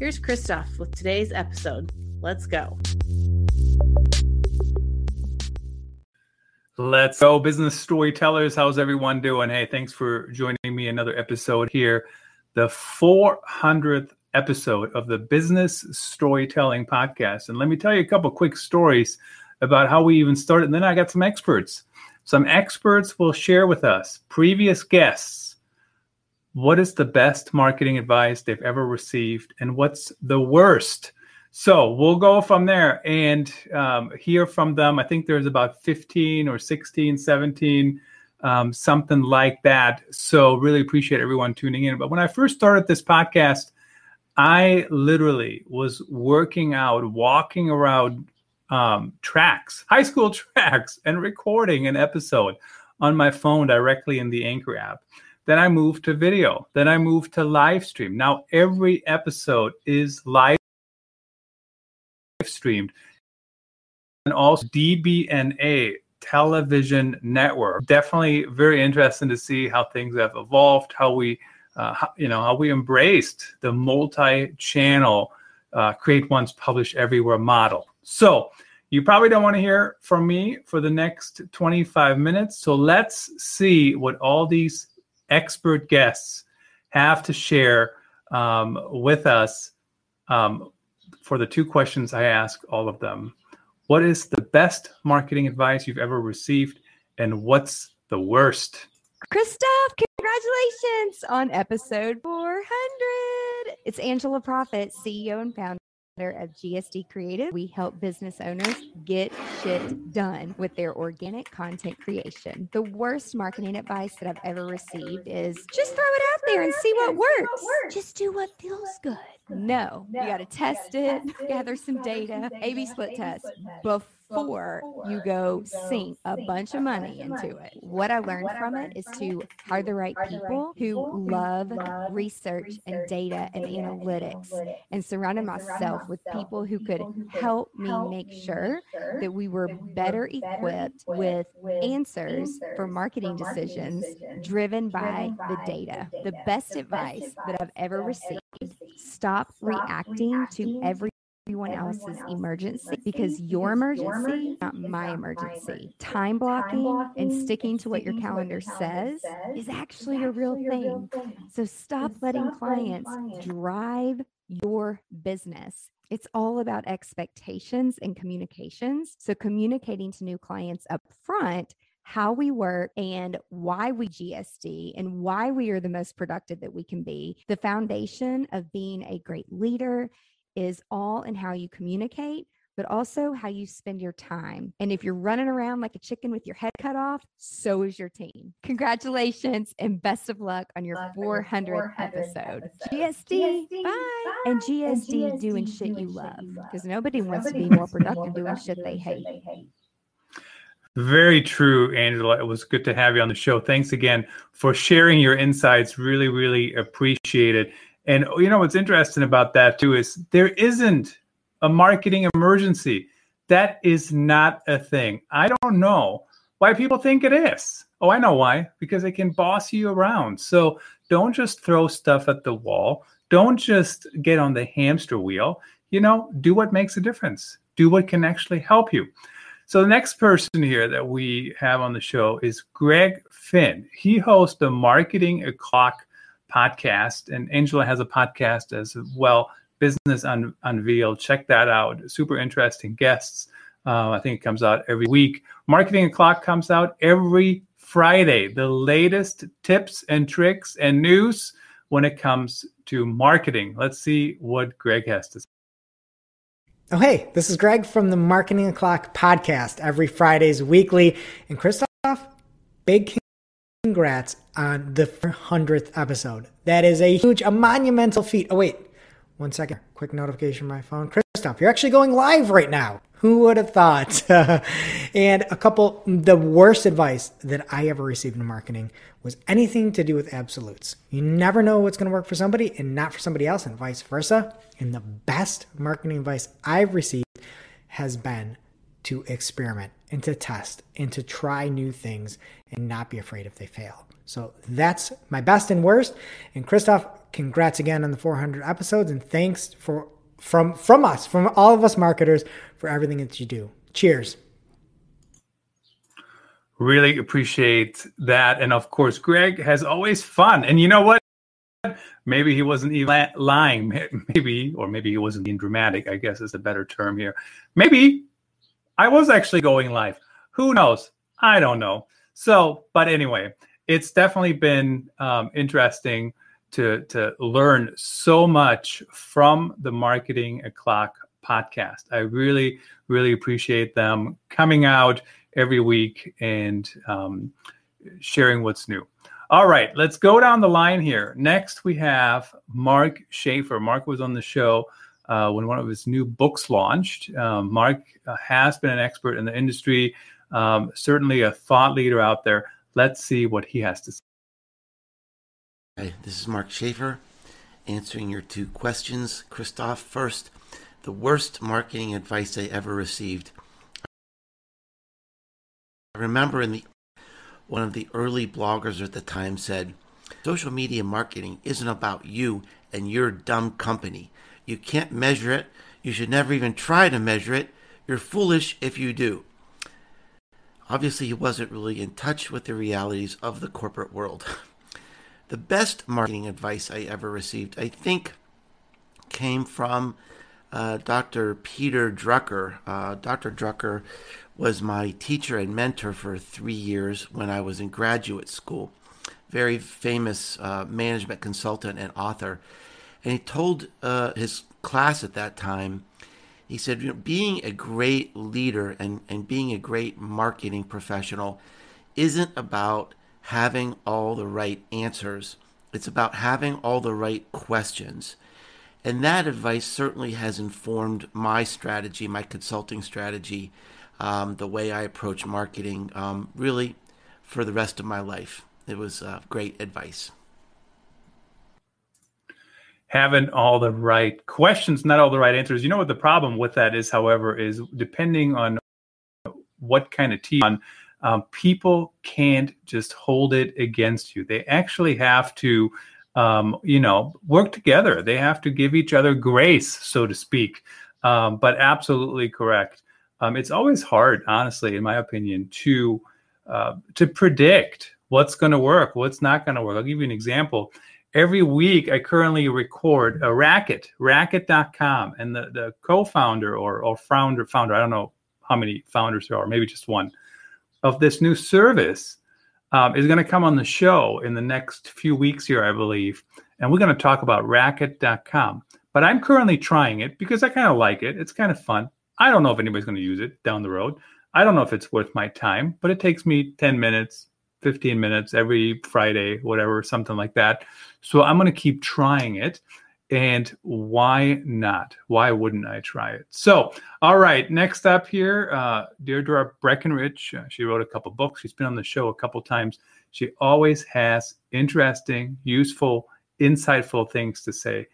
Here's Christoph with today's episode. Let's go. Let's go, business storytellers. How's everyone doing? Hey, thanks for joining me another episode here. The 400th episode of the Business Storytelling Podcast. And let me tell you a couple quick stories about how we even started. And then I got some experts. Some experts will share with us previous guests what is the best marketing advice they've ever received and what's the worst? So we'll go from there and um, hear from them. I think there's about 15 or 16 17 um, something like that. So really appreciate everyone tuning in. But when i first started this podcast i literally was working out walking around um, tracks high school tracks and recording an episode on my phone directly in the anchor app then I moved to video. Then I moved to live stream. Now every episode is live streamed. And also DB&A television network. Definitely very interesting to see how things have evolved, how we, uh, how, you know, how we embraced the multi-channel uh, create once, publish everywhere model. So you probably don't want to hear from me for the next 25 minutes. So let's see what all these expert guests have to share um, with us um, for the two questions I ask all of them. What is the best marketing advice you've ever received, and what's the worst? Christoph, congratulations on episode 400. It's Angela Proffitt, CEO and founder of GSD Creative. We help business owners get shit done with their organic content creation. The worst marketing advice that I've ever received is just throw it out there and see what works. Just do what feels good. No, you got to test it, gather some data, A B split test before before you go sink a bunch of money into it. What I learned from it is to hire the right people who love research and data and analytics and surrounded myself with people who could help me make sure that we were better equipped with answers for marketing decisions driven by the data. The best advice that I've ever received stop reacting to every everyone else's emergency because your emergency, not my emergency. Time blocking and sticking to what your calendar says is actually a real thing. So stop letting clients drive your business. It's all about expectations and communications. So, communicating to new clients up front how we work and why we GSD and why we are the most productive that we can be. The foundation of being a great leader is all in how you communicate, but also how you spend your time. And if you're running around like a chicken with your head cut off, so is your team. Congratulations and best of luck on your 400th, episode. GSD, GSD, bye. And GSD, and GSD doing shit you love because nobody wants to be more productive doing shit they hate. Very true, Angela. It was good to have you on the show. Thanks again for sharing your insights. Really, really appreciate it. And you know what's interesting about that too is there isn't a marketing emergency. That is not a thing. I don't know why people think it is. Oh, I know why. Because it can boss you around. So don't just throw stuff at the wall. Don't just get on the hamster wheel. You know, do what makes a difference. Do what can actually help you. So the next person here that we have on the show is Greg Finn. He hosts the Marketing O'Clock podcast, and Angela has a podcast as well, Business Un- Unveiled. Check that out. Super interesting guests. Uh, I think it comes out every week. Marketing O'Clock comes out every Friday. The latest tips and tricks and news when it comes to marketing. Let's see what Greg has to say. Oh, hey, this is Greg from the Marketing O'Clock podcast every Fridays weekly. And Christoph, big congrats on the 100th episode. That is a huge, a monumental feat. Oh, wait, one second, quick notification on my phone. Christoph, you're actually going live right now. Who would have thought? and a couple, the worst advice that I ever received in marketing was anything to do with absolutes. You never know what's going to work for somebody and not for somebody else, and vice versa. And the best marketing advice I've received has been to experiment and to test and to try new things and not be afraid if they fail. So that's my best and worst. And Christoph, congrats again on the 400 episodes and thanks for from from us, from all of us marketers for everything that you do. Cheers. Really appreciate that. And of course, Greg has always fun. And you know what? Maybe he wasn't even lying. Maybe, or maybe he wasn't being dramatic, I guess is a better term here. Maybe I was actually going live. Who knows? I don't know. So, but anyway, it's definitely been um, interesting to to learn so much from the Marketing O'Clock podcast. I really, really appreciate them coming out every week and um, sharing what's new. All right, let's go down the line here. Next, we have Mark Schaefer. Mark was on the show uh, when one of his new books launched. Um, Mark uh, has been an expert in the industry, um, certainly a thought leader out there. Let's see what he has to say. Hi, this is Mark Schaefer answering your two questions. Christoph, first, the worst marketing advice I ever received. I remember in the one of the early bloggers at the time said, social media marketing isn't about you and your dumb company. You can't measure it. You should never even try to measure it. You're foolish if you do. Obviously, he wasn't really in touch with the realities of the corporate world. The best marketing advice I ever received, I think, came from uh, Dr. Peter Drucker. Uh, Dr. Drucker was my teacher and mentor for three years when I was in graduate school. Very famous uh, management consultant and author. And he told uh, his class at that time, he said, you know, being a great leader and, and being a great marketing professional isn't about having all the right answers. It's about having all the right questions. And that advice certainly has informed my strategy, my consulting strategy, um, the way I approach marketing, um, really for the rest of my life. It was uh, great advice. Having all the right questions, not all the right answers. You know what the problem with that is, however, is depending on what kind of team on um, people can't just hold it against you. They actually have to, um, you know, work together. They have to give each other grace, so to speak. Um, but absolutely correct. Um, it's always hard, honestly, in my opinion, to uh, to predict what's going to work, what's not going to work. I'll give you an example. Every week, I currently record a Racket, Racket.com, and the, the co-founder or, or founder, founder, I don't know how many founders there are, maybe just one of this new service um, is going to come on the show in the next few weeks here, I believe. And we're going to talk about racket.com. But I'm currently trying it because I kind of like it. It's kind of fun. I don't know if anybody's going to use it down the road. I don't know if it's worth my time, but it takes me 10 minutes, 15 minutes every Friday, whatever, something like that. So I'm going to keep trying it. And why not? Why wouldn't I try it? So, all right, next up here, uh, Deirdre Breakenridge. Uh, she wrote a couple books. She's been on the show a couple times. She always has interesting, useful, insightful things to say.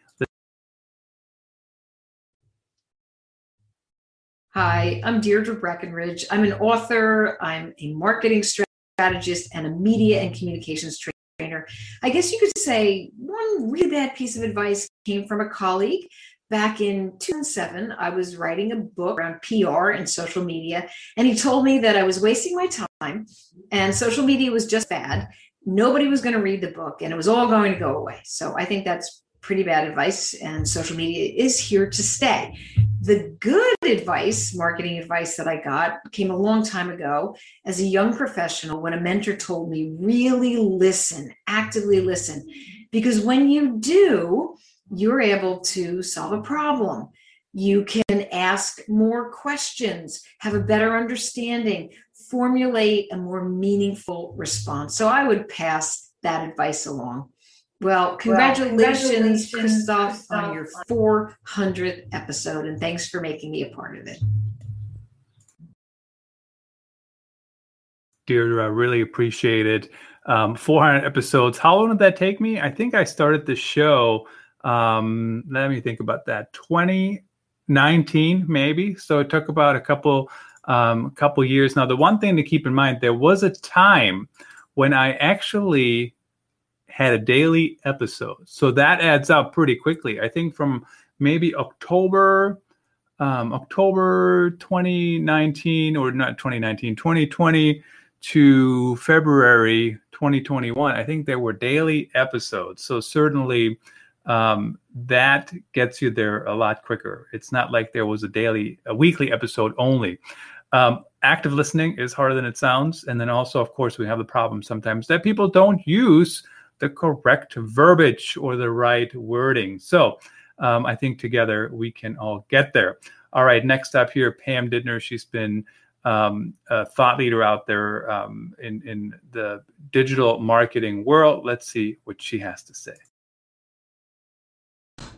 Hi, I'm Deirdre Breakenridge. I'm an author, I'm a marketing strategist, and a media and communications trainer. I guess you could say one really bad piece of advice came from a colleague. Back in 2007, I was writing a book around PR and social media, and he told me that I was wasting my time and social media was just bad. Nobody was going to read the book and it was all going to go away. So I think that's pretty bad advice, and social media is here to stay. The good advice, marketing advice that I got came a long time ago as a young professional when a mentor told me, really listen, actively listen. Because when you do, you're able to solve a problem. You can ask more questions, have a better understanding, formulate a more meaningful response. So I would pass that advice along. Well, congratulations, congratulations, Christoph, on your 400th episode, and thanks for making me a part of it. Deirdre, I really appreciate it. Um, 400 episodes. How long did that take me? I think I started the show. Um, let me think about that. 2019, maybe. So it took about a couple, um, couple years. Now, the one thing to keep in mind, there was a time when I actually had a daily episode. So that adds up pretty quickly. I think from maybe October, um, October 2019 or not 2019, 2020 to February 2021, I think there were daily episodes. So certainly um, that gets you there a lot quicker. It's not like there was a daily, a weekly episode only. Um, active listening is harder than it sounds. And then also, of course, we have the problem sometimes that people don't use the correct verbiage or the right wording. So um, I think together we can all get there. All right, next up here, Pam Didner. She's been um, a thought leader out there um, in, in the digital marketing world. Let's see what she has to say.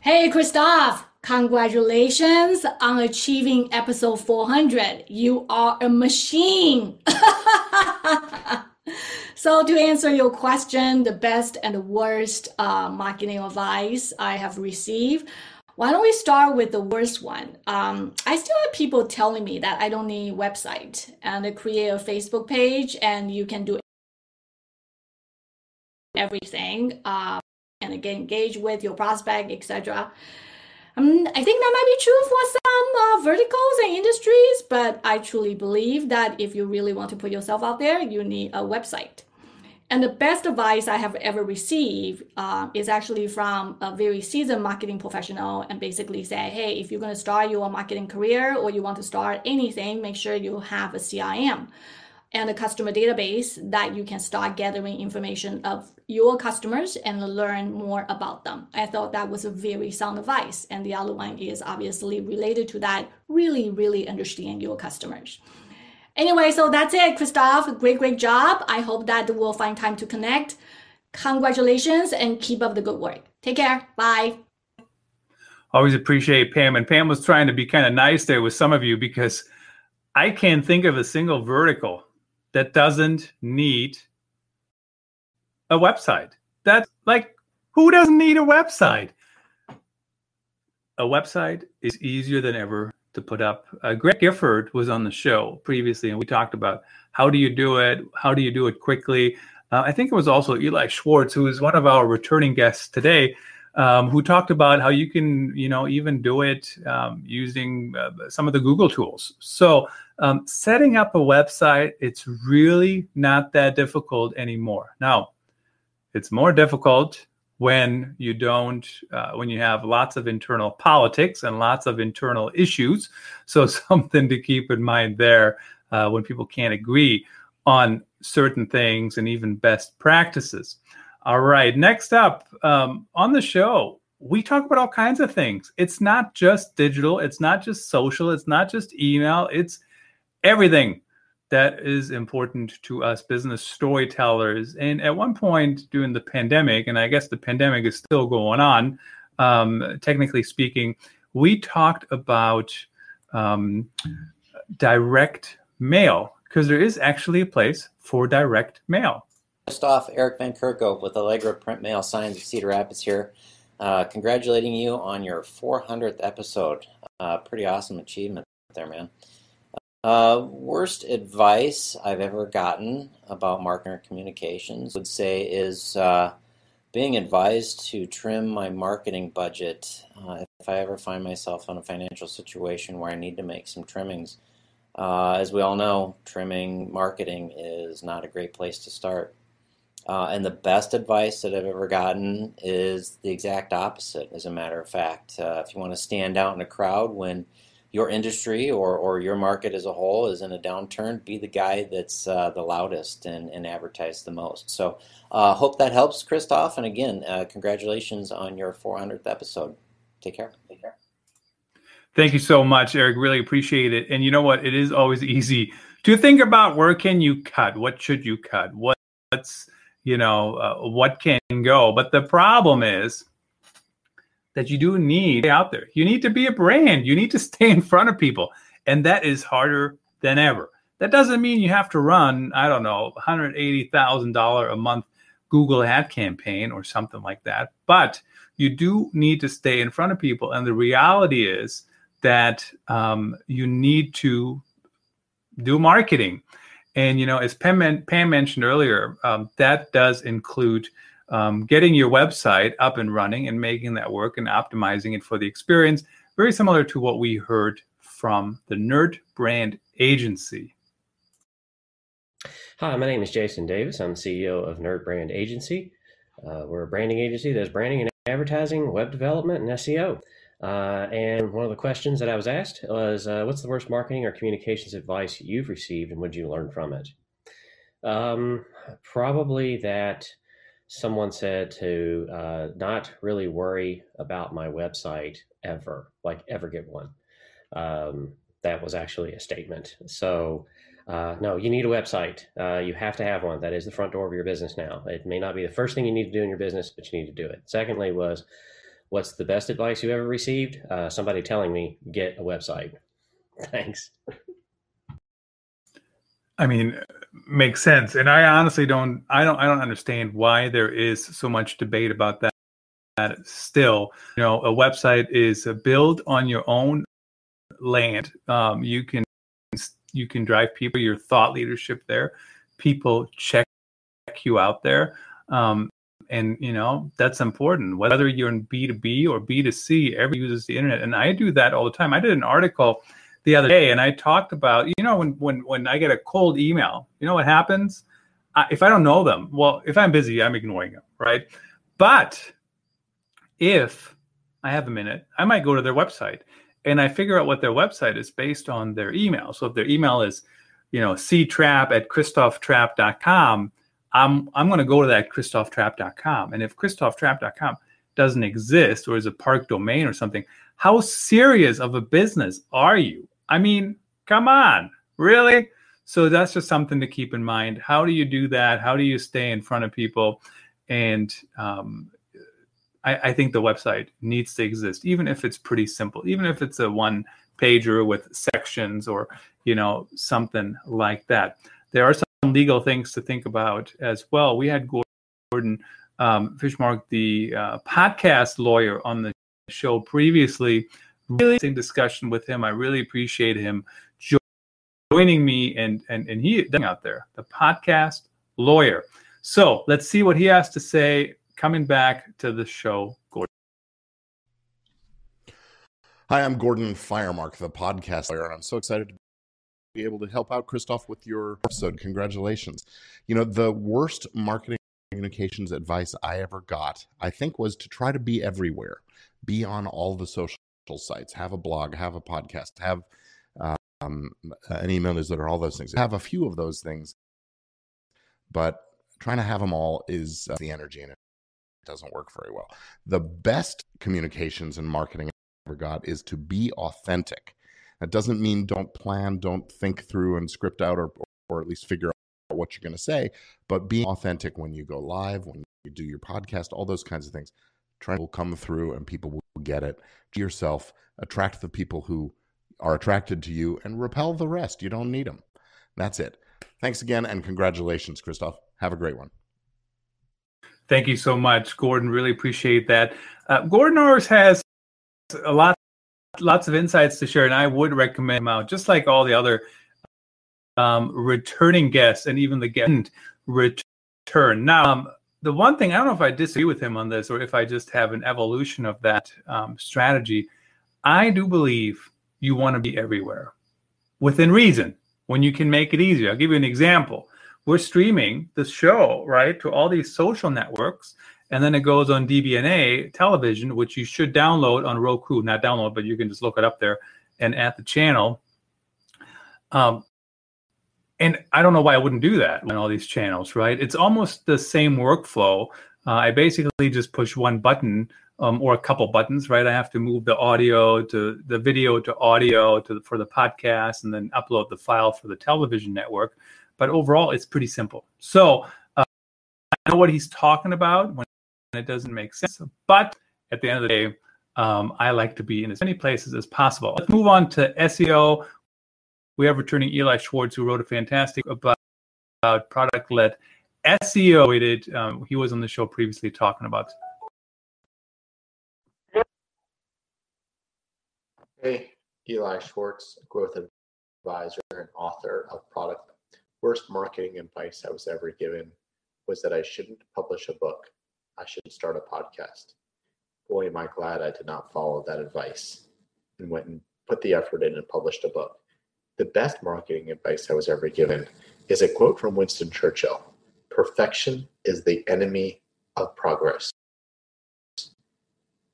Hey, Christoph, congratulations on achieving episode 400. You are a machine. so, to answer your question, the best and the worst uh, marketing advice I have received. Why don't we start with the worst one? Um, I still have people telling me that I don't need a website and to create a Facebook page and you can do everything um, and get engaged with your prospect, etc. Um, I think that might be true for some uh, verticals and industries, but I truly believe that if you really want to put yourself out there, you need a website. And the best advice I have ever received uh, is actually from a very seasoned marketing professional and basically say, hey, if you're going to start your marketing career or you want to start anything, make sure you have a CRM and a customer database that you can start gathering information of your customers and learn more about them. I thought that was a very sound advice. And the other one is obviously related to that really, really understand your customers. Anyway, so that's it, Christoph. Great, great job. I hope that we'll find time to connect. Congratulations and keep up the good work. Take care. Bye. Always appreciate Pam. And Pam was trying to be kind of nice there with some of you because I can't think of a single vertical that doesn't need a website. That's like, who doesn't need a website? A website is easier than ever to put up. Uh, Greg Gifford was on the show previously, and we talked about how do you do it? How do you do it quickly? Uh, I think it was also Eli Schwartz, who is one of our returning guests today, um, who talked about how you can, you know, even do it um, using uh, some of the Google tools. So um, setting up a website, it's really not that difficult anymore. Now, it's more difficult when you don't uh, when you have lots of internal politics and lots of internal issues. So something to keep in mind there uh, when people can't agree on certain things and even best practices. All right next up um, on the show we talk about all kinds of things. It's not just digital. It's not just social. It's not just email. It's everything that is important to us business storytellers. And at one point during the pandemic, and I guess the pandemic is still going on, um, technically speaking, we talked about um, direct mail because there is actually a place for direct mail. First off, Eric Van Kerkhoff with Allegra Print Mail Signs of Cedar Rapids here. Uh, congratulating you on your 400th episode. Uh, pretty awesome achievement there, man. Uh, worst advice I've ever gotten about marketing communications would say is uh, being advised to trim my marketing budget uh, if I ever find myself in a financial situation where I need to make some trimmings. Uh, as we all know, trimming marketing is not a great place to start. Uh, and the best advice that I've ever gotten is the exact opposite, as a matter of fact. Uh, if you want to stand out in a crowd when your industry or, or your market as a whole is in a downturn, be the guy that's uh, the loudest and, and advertise the most. So, uh, hope that helps, Christoph. And again, uh, congratulations on your 400th episode. Take care. Take care. Thank you so much, Eric. Really appreciate it. And you know what? It is always easy to think about where can you cut? What should you cut? What's you know uh, what can go. But the problem is that you do need out there. You need to be a brand. You need to stay in front of people, and that is harder than ever. That doesn't mean you have to run, I don't know, $180,000 a month Google ad campaign or something like that. But you do need to stay in front of people. And the reality is that um, you need to do marketing. And, you know, as Pam, Pam mentioned earlier, um, that does include um, getting your website up and running and making that work and optimizing it for the experience. Very similar to what we heard from the Nerd Brand Agency. Hi, my name is Jason Davis. I'm CEO of Nerd Brand Agency. Uh, we're a branding agency that does branding and advertising, web development, and SEO. Uh, and one of the questions that I was asked was, uh, "What's the worst marketing or communications advice you've received, and what did you learn from it?" Um, probably that someone said to uh, not really worry about my website ever, like ever get one. Um, that was actually a statement. So uh, no, you need a website. Uh, you have to have one. That is the front door of your business now. It may not be the first thing you need to do in your business, but you need to do it. Secondly, was what's the best advice you ever received? Uh, somebody telling me get a website. Thanks. I mean, makes sense, and I honestly don't. I don't. I don't understand why there is so much debate about that. That still, you know, a website is a build on your own land. Um, you can you can drive people, your thought leadership there. People check you out there. Um, and you know that's important whether you're in b2b or b2c everybody uses the internet and i do that all the time i did an article the other day and i talked about you know when when when i get a cold email you know what happens I, if i don't know them well if i'm busy i'm ignoring them right but if i have a minute i might go to their website and I figure out what their website is based on their email. So if their email is, you know, ctrap at christophtrap.com, I'm I'm going to go to that christophtrap.com. And if christophtrap.com doesn't exist or is a park domain or something, how serious of a business are you? I mean, come on, really? So that's just something to keep in mind. How do you do that? How do you stay in front of people? And um, I, I think the website needs to exist, even if it's pretty simple, even if it's a one pager with sections or you know something like that. There are some legal things to think about as well. We had Gordon um, Fishmark, the uh, podcast lawyer, on the show previously. Really interesting discussion with him. I really appreciate him joining me and and and he out there, the podcast lawyer. So let's see what he has to say coming back to the show, Gordon. Hi, I'm Gordon Firemark, the podcast lawyer, and I'm so excited to be able to help out Christoph with your episode. Congratulations. You know, the worst marketing communications advice I ever got, I think, was to try to be everywhere, be on all the social sites, have a blog, have a podcast, have um, an email newsletter, all those things. Have a few of those things, but trying to have them all is uh, the energy and it doesn't work very well. The best communications and marketing I ever got is to be authentic. That doesn't mean don't plan, don't think through and script out or, or at least figure out what you're going to say, but being authentic when you go live, when you do your podcast, all those kinds of things. Try will come through and people will get it. To yourself, attract the people who are attracted to you and repel the rest. You don't need them. That's it. Thanks again and congratulations, Christoph. Have a great one. Thank you so much, Gordon. Really appreciate that. Uh, Gordon always has a lot, lots of insights to share, and I would recommend him out, just like all the other um, returning guests and even the guest return. Now, um, the one thing I don't know if I disagree with him on this or if I just have an evolution of that um, strategy. I do believe you want to be everywhere within reason when you can make it easier. I'll give you an example we're streaming the show right to all these social networks and then it goes on DBNA television, which you should download on Roku. Not download, but you can just look it up there and at the channel. Um, and I don't know why I wouldn't do that on all these channels, right? It's almost the same workflow. Uh, I basically just push one button um, or a couple buttons, right? I have to move the audio to the video to audio to for the podcast, and then upload the file for the television network. But overall, it's pretty simple. So uh, I know what he's talking about when it doesn't make sense. But at the end of the day, um, I like to be in as many places as possible. Let's move on to SEO. We have returning Eli Schwartz, who wrote a fantastic about, about product-led SEO. Um, he was on the show previously talking about. Hey, Eli Schwartz, growth advisor and author of Product. Worst marketing advice I was ever given was that I shouldn't publish a book. I should start a podcast. Boy, am I glad I did not follow that advice and went and put the effort in and published a book. The best marketing advice I was ever given is a quote from Winston Churchill Perfection is the enemy of progress.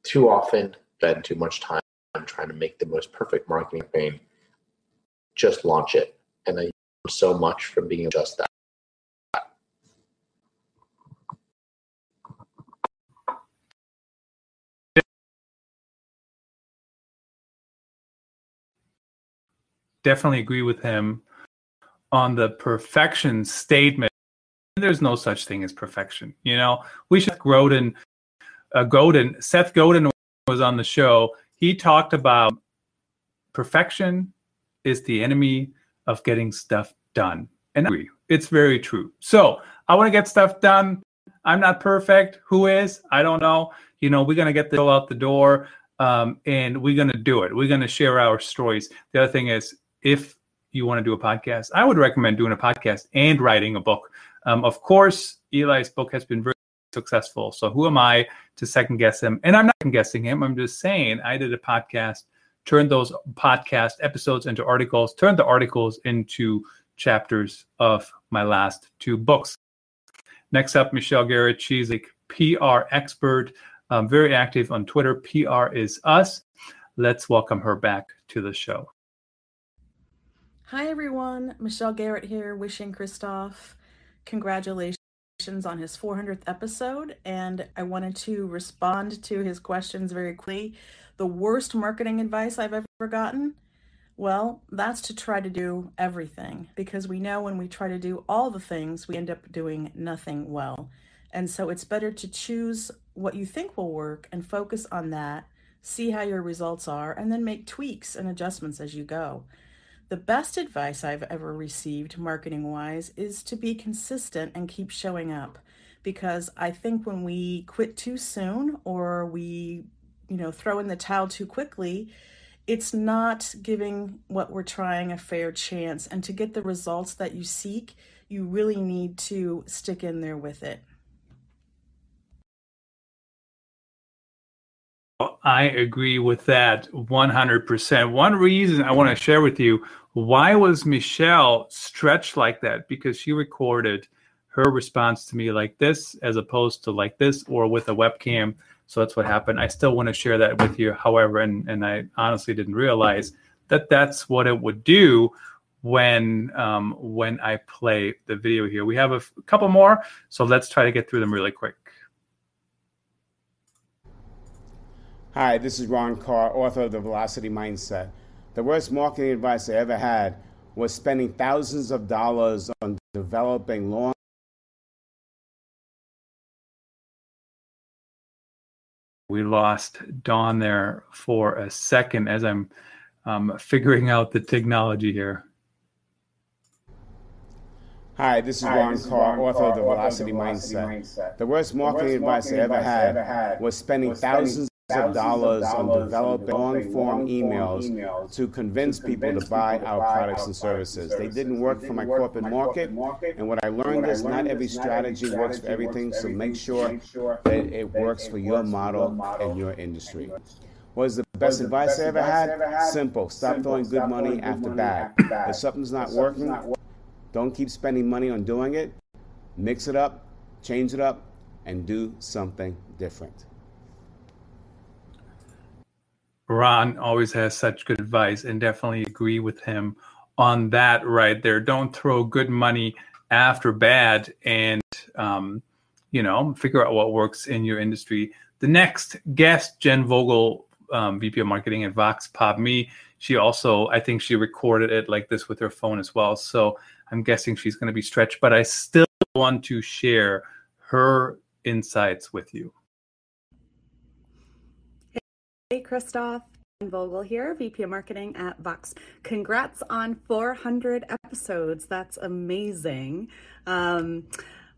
Too often, spend too much time trying to make the most perfect marketing campaign. Just launch it. And I so much from being just that. Definitely agree with him on the perfection statement. There's no such thing as perfection. You know, we should Godin, uh, Godin, Seth Godin was on the show. He talked about perfection is the enemy of getting stuff done. And I agree. It's very true. So I want to get stuff done. I'm not perfect. Who is? I don't know. You know, we're going to get the show out the door um, and we're going to do it. We're going to share our stories. The other thing is, if you want to do a podcast, I would recommend doing a podcast and writing a book. Um, of course, Eli's book has been very successful. So who am I to second guess him? And I'm not guessing him. I'm just saying I did a podcast, turned those podcast episodes into articles, turned the articles into chapters of my last two books. Next up, Michelle Garrett. She's a PR expert, um, very active on Twitter. PR is us. Let's welcome her back to the show. Hi, everyone. Michelle Garrett here, wishing Christoph congratulations on his 400th episode. And I wanted to respond to his questions very quickly. The worst marketing advice I've ever gotten? Well, that's to try to do everything because we know when we try to do all the things, we end up doing nothing well. And so it's better to choose what you think will work and focus on that, see how your results are, and then make tweaks and adjustments as you go. The best advice I've ever received, marketing wise, is to be consistent and keep showing up. Because I think when we quit too soon or we, you know, throw in the towel too quickly, it's not giving what we're trying a fair chance. And to get the results that you seek, you really need to stick in there with it. I agree with that 100%. One reason I want to share with you why was Michelle stretched like that? Because she recorded her response to me like this as opposed to like this or with a webcam. So that's what happened. I still want to share that with you. However, and, and I honestly didn't realize that that's what it would do when um, when I play the video here. We have a couple more, so let's try to get through them really quick. Hi, this is Ron Karr, author of The Velocity Mindset. The worst marketing advice I ever had was spending thousands of dollars on developing long we lost Dawn there for a second as I'm um, figuring out the technology here. Hi, this is Hi, Ron Karr, author of The Velocity, Velocity Mindset. Mindset. The worst marketing, the worst advice, I ever had, had was spending was thousands of dollars on developing long-form emails to convince people to buy our products and services. They didn't work for my corporate market, and what I learned is not every strategy works for everything, so make sure that it works for your model and your industry. What is the best advice I ever had? Simple. Stop throwing good money after bad. If something's not working, don't keep spending money on doing it. Mix it up, change it up, and do something different. Ron always has such good advice and definitely agree with him on that right there. Don't throw good money after bad and, um, you know, figure out what works in your industry. The next guest, Jen Vogel, um, VP of Marketing at Vox Pop Me. She also, I think she recorded it like this with her phone as well. So I'm guessing she's going to be stretched, but I still want to share her insights with you. Hey, Christoph. Vogel here, VP of Marketing at Vox. Congrats on 400 episodes. That's amazing. Um,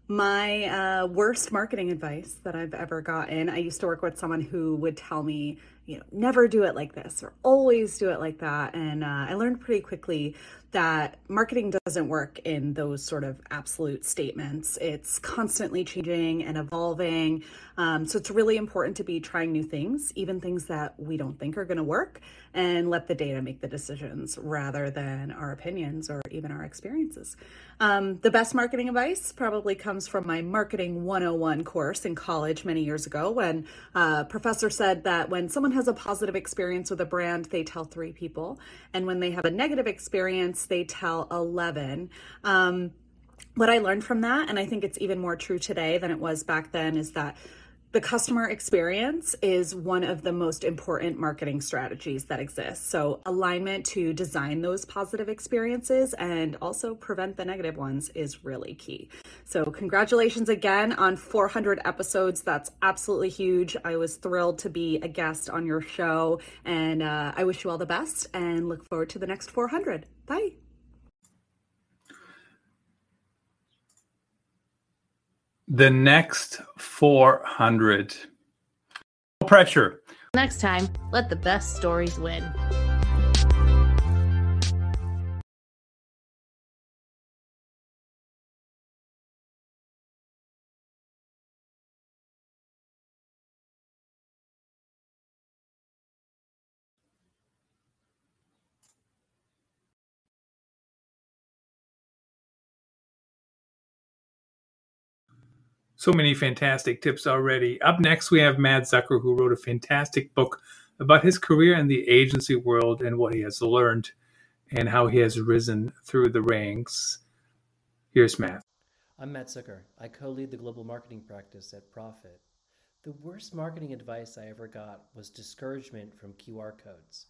my uh, worst marketing advice that I've ever gotten, I used to work with someone who would tell me, you know, never do it like this or always do it like that. And uh, I learned pretty quickly that marketing doesn't work in those sort of absolute statements. It's constantly changing and evolving. Um, so it's really important to be trying new things, even things that we don't think are going to work, and let the data make the decisions rather than our opinions or even our experiences. Um, the best marketing advice probably comes from my Marketing 101 course in college many years ago when a professor said that when someone has a positive experience with a brand, they tell three people. And when they have a negative experience, they tell 11. Um, what I learned from that, and I think it's even more true today than it was back then, is that the customer experience is one of the most important marketing strategies that exists. So, alignment to design those positive experiences and also prevent the negative ones is really key. So, congratulations again on 400 episodes. That's absolutely huge. I was thrilled to be a guest on your show, and uh, I wish you all the best and look forward to the next 400. Bye. The next 400. No pressure. Next time, let the best stories win. So many fantastic tips already. Up next, we have Matt Zucker, who wrote a fantastic book about his career in the agency world and what he has learned and how he has risen through the ranks. Here's Matt. I'm Matt Zucker. I co lead the global marketing practice at Profit. The worst marketing advice I ever got was discouragement from QR codes.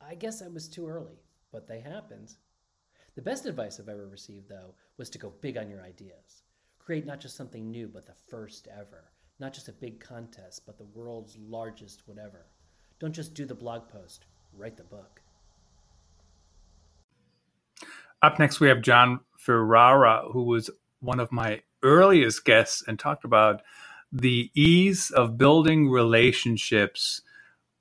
I guess I was too early, but they happened. The best advice I've ever received, though, was to go big on your ideas. Create not just something new, but the first ever. Not just a big contest, but the world's largest whatever. Don't just do the blog post, write the book. Up next, we have Jon Ferrara, who was one of my earliest guests and talked about the ease of building relationships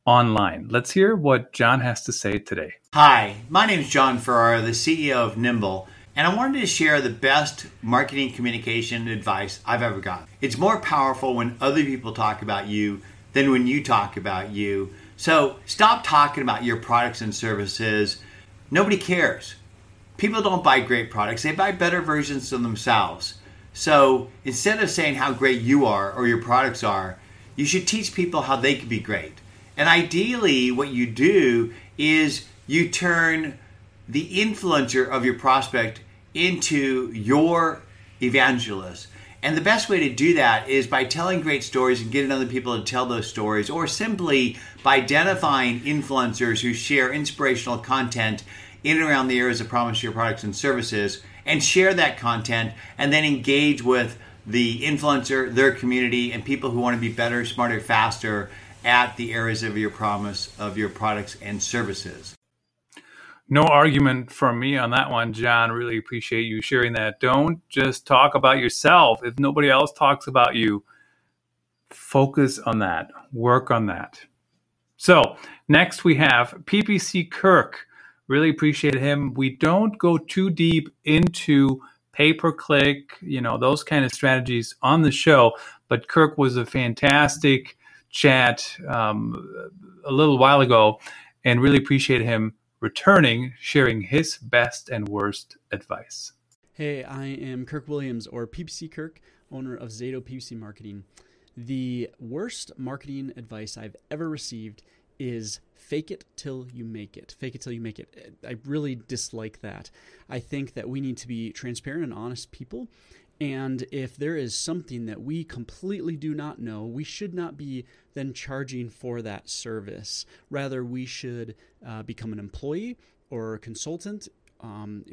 online. Let's hear what Jon has to say today. Hi, my name is Jon Ferrara, the CEO of Nimble and I wanted to share the best marketing communication advice I've ever gotten. It's more powerful when other people talk about you than when you talk about you. So stop talking about your products and services. Nobody cares. People don't buy great products, they buy better versions of themselves. So instead of saying how great you are or your products are, you should teach people how they can be great. And ideally, what you do is you turn the influencer of your prospect into your evangelist. And the best way to do that is by telling great stories and getting other people to tell those stories, or simply by identifying influencers who share inspirational content in and around the areas of promise your products and services and share that content and then engage with the influencer, their community, and people who want to be better, smarter, faster at the areas of your promise of your products and services. No argument from me on that one, Jon. Really appreciate you sharing that. Don't just talk about yourself. If nobody else talks about you, focus on that, work on that. So, next we have PPC Kirk. Really appreciate him. We don't go too deep into pay per click, you know, those kind of strategies on the show, but Kirk was a fantastic chat um, a little while ago and really appreciate him returning, sharing his best and worst advice. Hey, I am Kirk Williams, or PPC Kirk, owner of Zato PPC Marketing. The worst marketing advice I've ever received is fake it till you make it. Fake it till you make it. I really dislike that. I think that we need to be transparent and honest people. And if there is something that we completely do not know, we should not be then charging for that service. Rather, we should uh, become an employee or a consultant Um,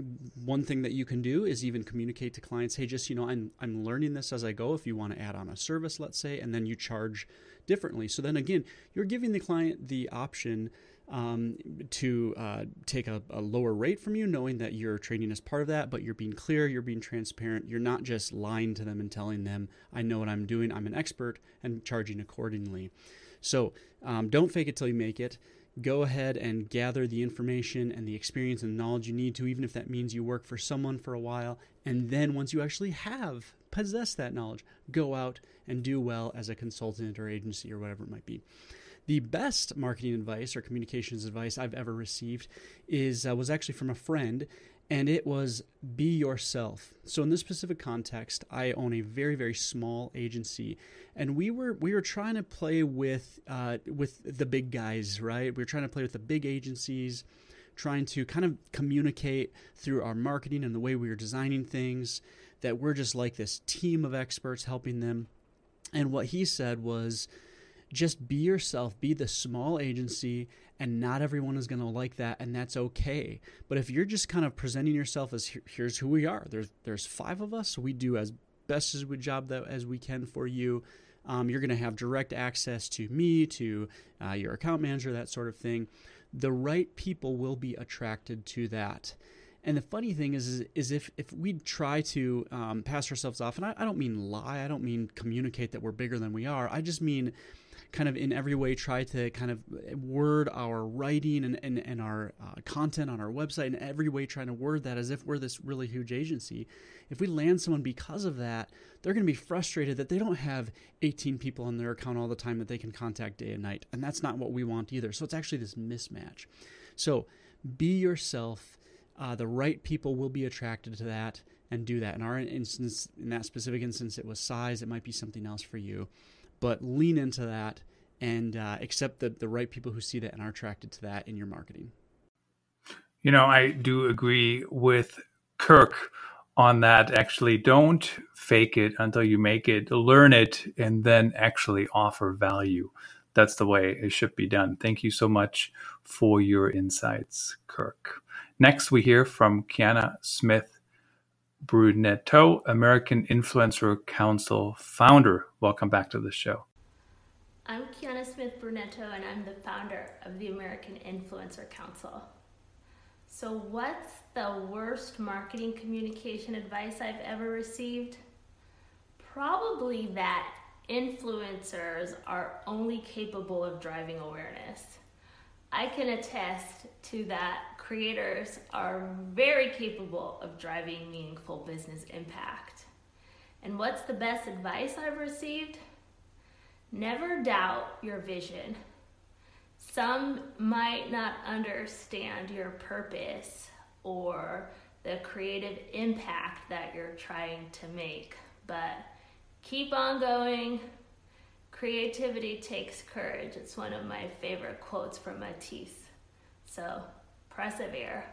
one thing that you can do is even communicate to clients, hey, just you know, I'm I'm learning this as I go. If you want to add on a service, let's say, and then you charge differently. So then again, you're giving the client the option um, to uh, take a, a, lower rate from you, knowing that your training is part of that, but you're being clear, you're being transparent, you're not just lying to them and telling them, I know what I'm doing, I'm an expert, and charging accordingly. So um, don't fake it till you make it. Go ahead and gather the information and the experience and knowledge you need to, even if that means you work for someone for a while. And then once you actually have possessed that knowledge, go out and do well as a consultant or agency or whatever it might be. The best marketing advice or communications advice I've ever received is uh, was actually from a friend, and it was be yourself. So in this specific context, I own a very very small agency, and we were we were trying to play with uh, with the big guys, right? We were trying to play with the big agencies, trying to kind of communicate through our marketing and the way we were designing things that we're just like this team of experts helping them. And what he said was just be yourself, be the small agency, and not everyone is going to like that, and that's okay. But if you're just kind of presenting yourself as here's who we are, there's there's five of us, we do as best as we job that as we can for you. Um, you're going to have direct access to me, to uh, your account manager, that sort of thing. The right people will be attracted to that. And the funny thing is, is, is if, if we try to um, pass ourselves off, and I, I don't mean lie, I don't mean communicate that we're bigger than we are, I just mean kind of in every way try to kind of word our writing and, and, and our uh, content on our website in every way trying to word that as if we're this really huge agency. If we land someone because of that, they're going to be frustrated that they don't have 18 people on their account all the time that they can contact day and night. And that's not what we want either. So it's actually this mismatch. So be yourself. Uh, the right people will be attracted to that and do that. In our instance, in that specific instance, it was size. It might be something else for you but lean into that and uh, accept the, the right people who see that and are attracted to that in your marketing. You know, I do agree with Kirk on that. Actually, don't fake it until you make it, learn it, and then actually offer value. That's the way it should be done. Thank you so much for your insights, Kirk. Next, we hear from Qianna Smith Bruneteau, American Influencer Council founder. Welcome back to the show. I'm Qianna Smith Bruneteau, and I'm the founder of the American Influencer Council. So, what's the worst marketing communication advice I've ever received? Probably that influencers are only capable of driving awareness. I can attest to that creators are very capable of driving meaningful business impact. And what's the best advice I've received? Never doubt your vision. Some might not understand your purpose or the creative impact that you're trying to make, but keep on going. Creativity takes courage. It's one of my favorite quotes from Matisse. So persevere.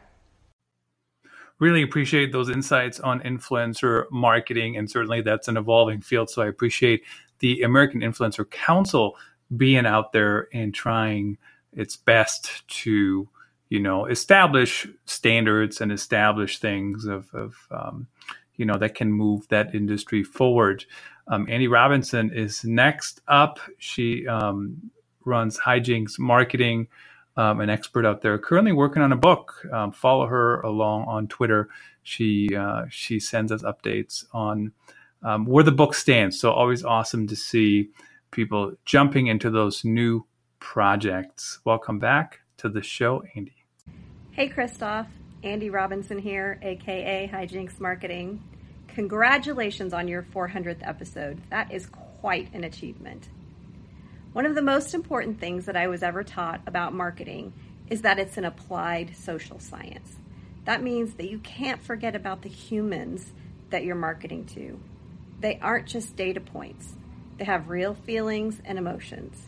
Really appreciate those insights on influencer marketing, and certainly that's an evolving field. So I appreciate the American Influencer Council being out there and trying its best to, you know, establish standards and establish things of, of um, you know, that can move that industry forward. Um, Andy Robinson is next up. She um, runs Hijinks Marketing um, an expert out there, currently working on a book. Um, follow her along on Twitter. She uh, she sends us updates on um, where the book stands. So always awesome to see people jumping into those new projects. Welcome back to the show, Andy. Hey, Christoph. Andy Robinson here, aka Hijinks Marketing. Congratulations on your 400th episode. That is quite an achievement. One of the most important things that I was ever taught about marketing is that it's an applied social science. That means that you can't forget about the humans that you're marketing to. They aren't just data points, they have real feelings and emotions.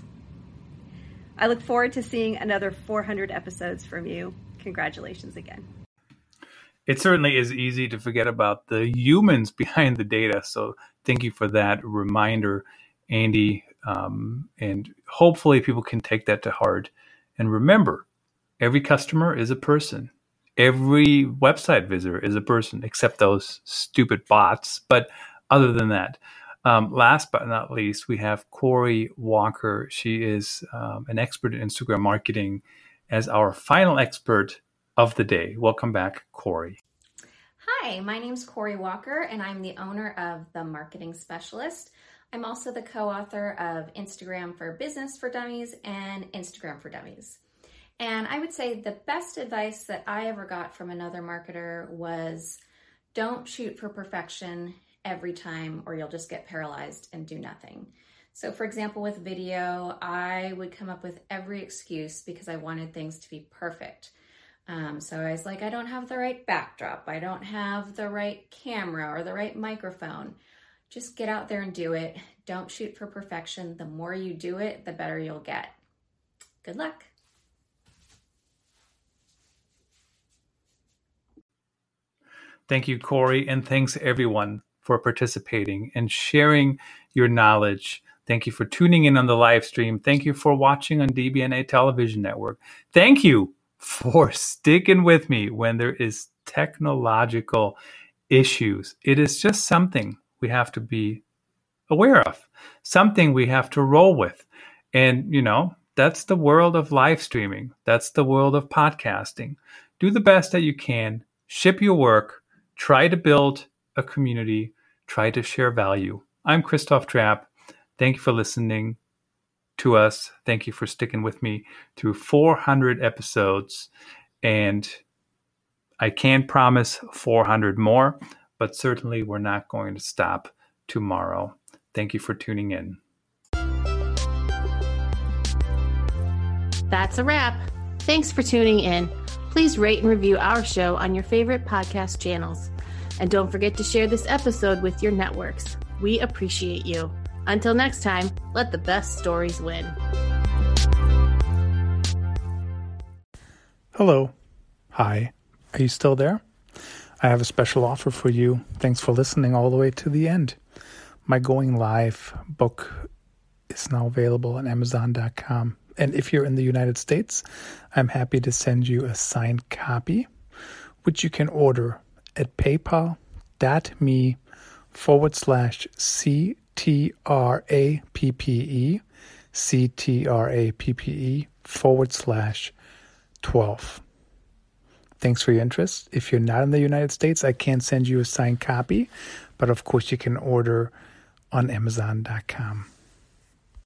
I look forward to seeing another 400 episodes from you. Congratulations again. It certainly is easy to forget about the humans behind the data. So, thank you for that reminder, Andy. Um, and hopefully people can take that to heart and remember every customer is a person every website visitor is a person, except those stupid bots. But other than that, um, last but not least, we have Corey Walker. She is um, an expert in Instagram marketing as our final expert of the day. Welcome back, Corey. Hi, my name's Corey Walker, and I'm the owner of The Marketing Specialist. I'm also the co author of Instagram for Business for Dummies and Instagram for Dummies. And I would say the best advice that I ever got from another marketer was don't shoot for perfection every time, or you'll just get paralyzed and do nothing. So, for example, with video, I would come up with every excuse because I wanted things to be perfect. Um, so I was like, I don't have the right backdrop, I don't have the right camera or the right microphone. Just get out there and do it. Don't shoot for perfection. The more you do it, the better you'll get. Good luck. Thank you, Corey, and thanks everyone for participating and sharing your knowledge. Thank you for tuning in on the live stream. Thank you for watching on DBNA Television Network. Thank you for sticking with me when there is technological issues. It is just something we have to be aware of, something we have to roll with. And, you know, that's the world of live streaming. That's the world of podcasting. Do the best that you can, ship your work, try to build a community, try to share value. I'm Christoph Trappe. Thank you for listening to us. Thank you for sticking with me through 400 episodes. And I can't promise 400 more, but certainly we're not going to stop tomorrow. Thank you for tuning in. That's a wrap. Thanks for tuning in. Please rate and review our show on your favorite podcast channels. And don't forget to share this episode with your networks. We appreciate you. Until next time, let the best stories win. Hello. Hi. Are you still there? I have a special offer for you. Thanks for listening all the way to the end. My Going Live book is now available on Amazon.com. And if you're in the United States, I'm happy to send you a signed copy, which you can order at paypal.me forward slash C T R A P P E C T R A P P E forward slash 12. Thanks for your interest. If you're not in the United States, I can't send you a signed copy, but of course you can order on Amazon.com.